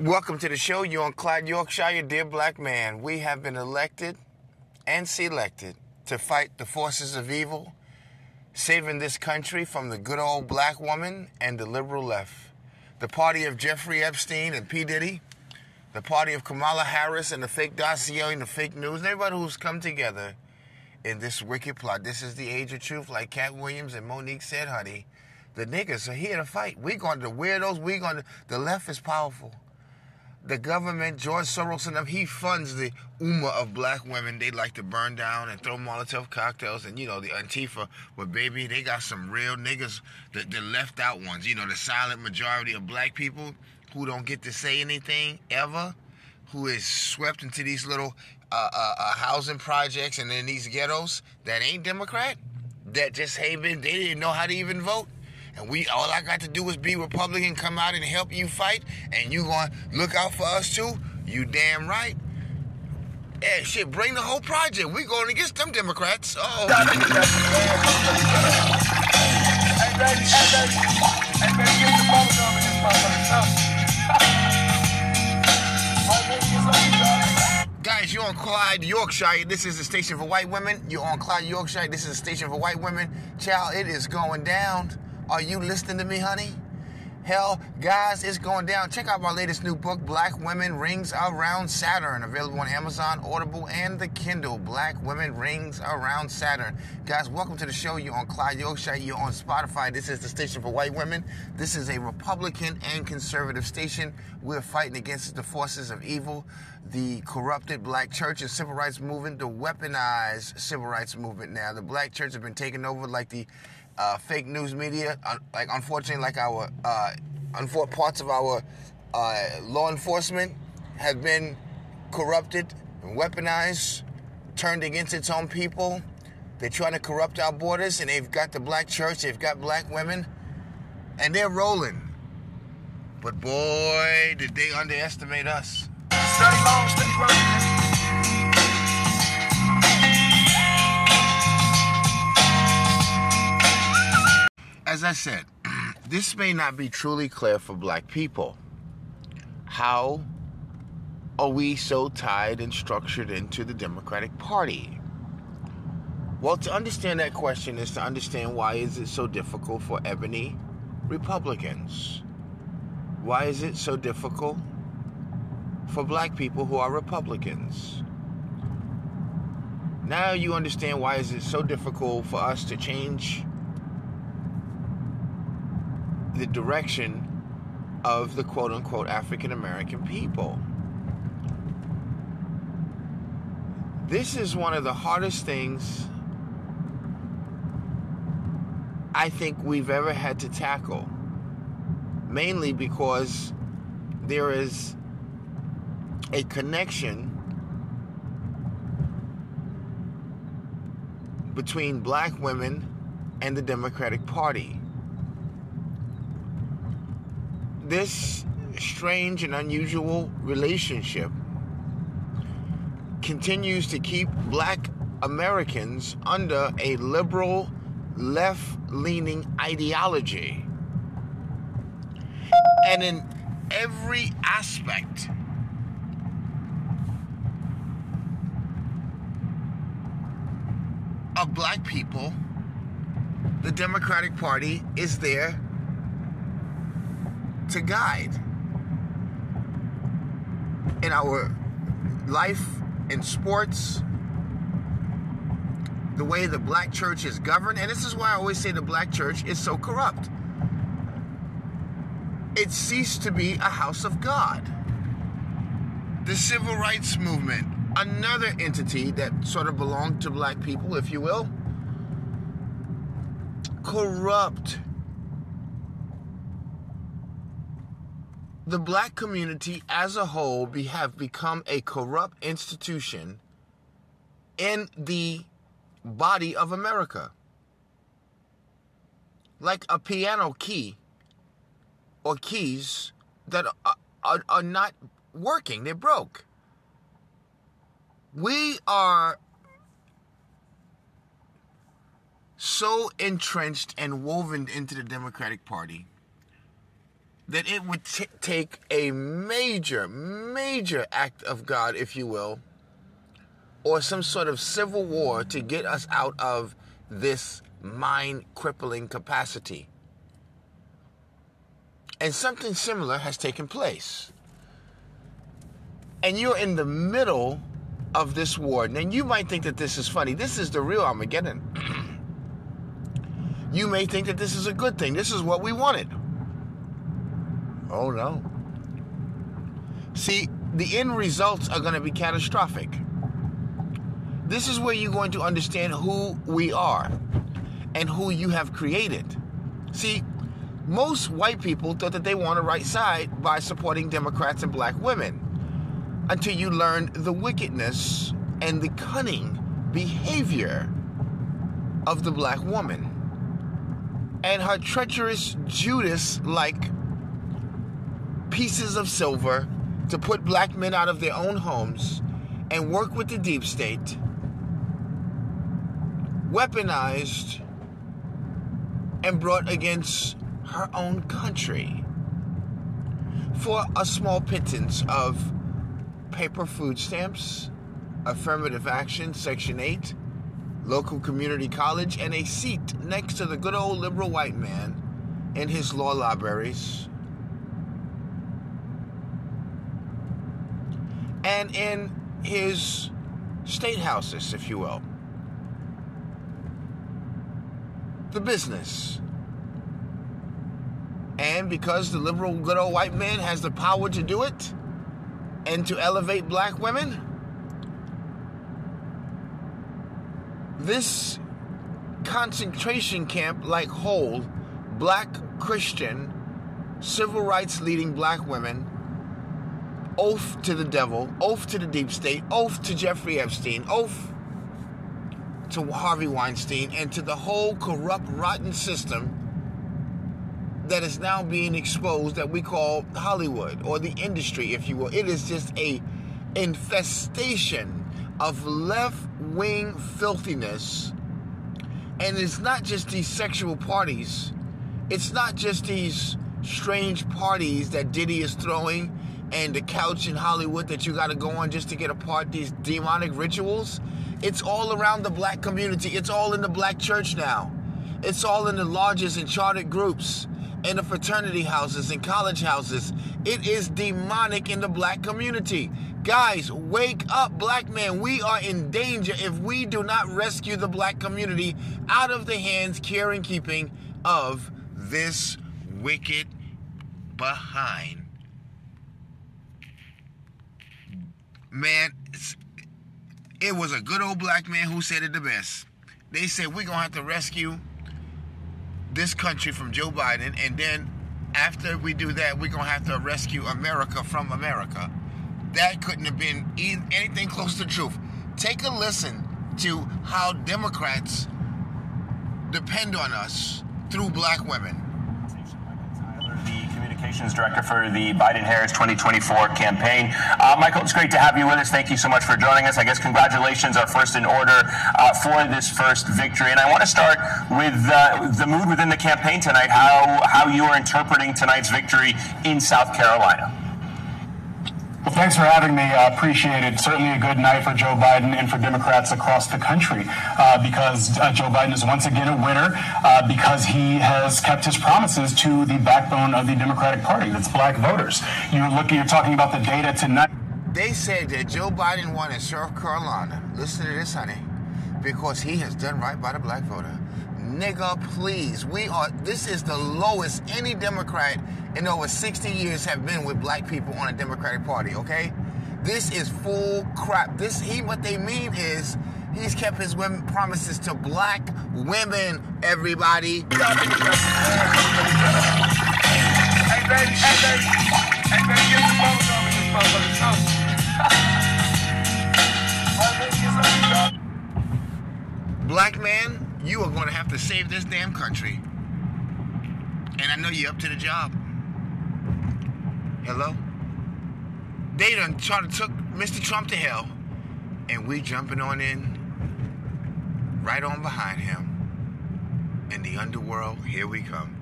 Welcome to the show. You're on Clyde Yorkshire, dear black man. We have been elected and selected to fight the forces of evil, saving this country from the good old black woman and the liberal left. The party of Jeffrey Epstein and P. Diddy, the party of Kamala Harris and the fake dossier and the fake news, and everybody who's come together in this wicked plot. This is the age of truth, like Katt Williams and Mo'Nique said, honey. The niggas are here to fight. We're going to, the weirdos, we're going to, the left is powerful the government, George Soros and them, he funds the Ummah of black women. They like to burn down and throw Molotov cocktails. And, you know, the Antifa, well, baby, they got some real niggas, the, the left out ones, you know, the silent majority of black people who don't get to say anything ever, who is swept into these little uh, uh, uh, housing projects and in these ghettos that ain't Democrat, that just ain't been, they didn't know how to even vote and we all I got to do is be Republican, come out and help you fight, and you gonna look out for us too? You damn right. Hey, shit, bring the whole project. We going against them Democrats. Oh. Guys, you're on Clyde, Yorkshire. This is the station for white women. You're on Clyde, Yorkshire. This is the station for white women. Child, it is going down. Are you listening to me, honey? Hell, guys, it's going down. Check out my latest new book, Black Women Rings Around Saturn, available on Amazon, Audible, and the Kindle. Black Women Rings Around Saturn. Guys, welcome to the show. You're on Clyde Yorkshire. You're on Spotify. This is the station for white women. This is a Republican and conservative station. We're fighting against the forces of evil, the corrupted black church and civil rights movement, the weaponized civil rights movement now. The black church has been taken over like the uh, fake news media, like unfortunately, like our uh, unfor- parts of our uh, law enforcement have been corrupted, weaponized, turned against its own people. They're trying to corrupt our borders, and they've got the black church, they've got black women, and they're rolling. But boy, did they underestimate us. As I said, this may not be truly clear for black people. How are we so tied and structured into the Democratic Party? Well, to understand that question is to understand why is it so difficult for ebony Republicans? Why is it so difficult for black people who are Republicans? Now you understand why is it so difficult for us to change the direction of the quote unquote African American people. This is one of the hardest things I think we've ever had to tackle, mainly because there is a connection between black women and the Democratic Party this strange and unusual relationship continues to keep black Americans under a liberal, left leaning ideology. And in every aspect, of black people, the Democratic Party is there to guide in our life, in sports, the way the black church is governed. And this is why I always say the black church is so corrupt. It ceased to be a house of God. The civil rights movement, another entity that sort of belonged to black people, if you will, corrupt the black community as a whole be, have become a corrupt institution in the body of America. Like a piano key or keys that are, are, are not working, they're broke. We are so entrenched and woven into the Democratic Party that it would t- take a major, major act of God, if you will, or some sort of civil war to get us out of this mind crippling capacity. And something similar has taken place. And you're in the middle of this war. And you might think that this is funny. This is the real Armageddon. you may think that this is a good thing. This is what we wanted. Oh no. See, the end results are going to be catastrophic. This is where you're going to understand who we are and who you have created. See, most white people thought that they were on the right side by supporting Democrats and black women until you learn the wickedness and the cunning behavior of the black woman and her treacherous Judas like pieces of silver to put black men out of their own homes and work with the deep state, weaponized and brought against her own country for a small pittance of paper food stamps, affirmative action, Section 8, local community college, and a seat next to the good old liberal white man in his law libraries and in his state houses, if you will. The business. And because the liberal good old white man has the power to do it and to elevate black women, this concentration camp like whole black Christian civil rights leading black women oath to the devil, oath to the deep state, oath to Jeffrey Epstein, oath to Harvey Weinstein, and to the whole corrupt, rotten system that is now being exposed that we call Hollywood or the industry, if you will. It is just a infestation of left wing filthiness. And it's not just these sexual parties. It's not just these strange parties that Diddy is throwing and the couch in Hollywood that you got to go on just to get apart these demonic rituals. It's all around the black community. It's all in the black church now. It's all in the lodges and chartered groups, in the fraternity houses and college houses. It is demonic in the black community. Guys, wake up, black man. We are in danger if we do not rescue the black community out of the hands, care, and keeping of this wicked behind man, it was a good old black man who said it the best. They said we're gonna have to rescue this country from Joe Biden, and then after we do that, we're gonna have to rescue America from America. That couldn't have been anything close to the truth. Take a listen to how Democrats depend on us through black women communications director for the Biden Harris 2024 campaign. Uh, Michael, it's great to have you with us. Thank you so much for joining us. I guess congratulations are first in order uh, for this first victory. And I want to start with uh, the mood within the campaign tonight, how, how you are interpreting tonight's victory in South Carolina. Well, thanks for having me. I appreciate it. Certainly a good night for Joe Biden and for Democrats across the country uh, because uh, Joe Biden is once again a winner uh, because he has kept his promises to the backbone of the Democratic Party. That's black voters. You're looking, you're talking about the data tonight. They said that Joe Biden won in South Carolina. Listen to this, honey, because he has done right by the black voter nigga, please. We are, this is the lowest any Democrat in over 60 years have been with black people on a Democratic Party, okay? This is full crap. This, he, what they mean is, he's kept his women promises to black women, everybody. Hey, baby, hey, baby. Hey, baby, get some bubblegum in this motherfucker's Black man, you are going to have to save this damn country. And I know you're up to the job. Hello? They done try to took Mr. Trump to hell. And we jumping on in right on behind him. In the underworld, here we come.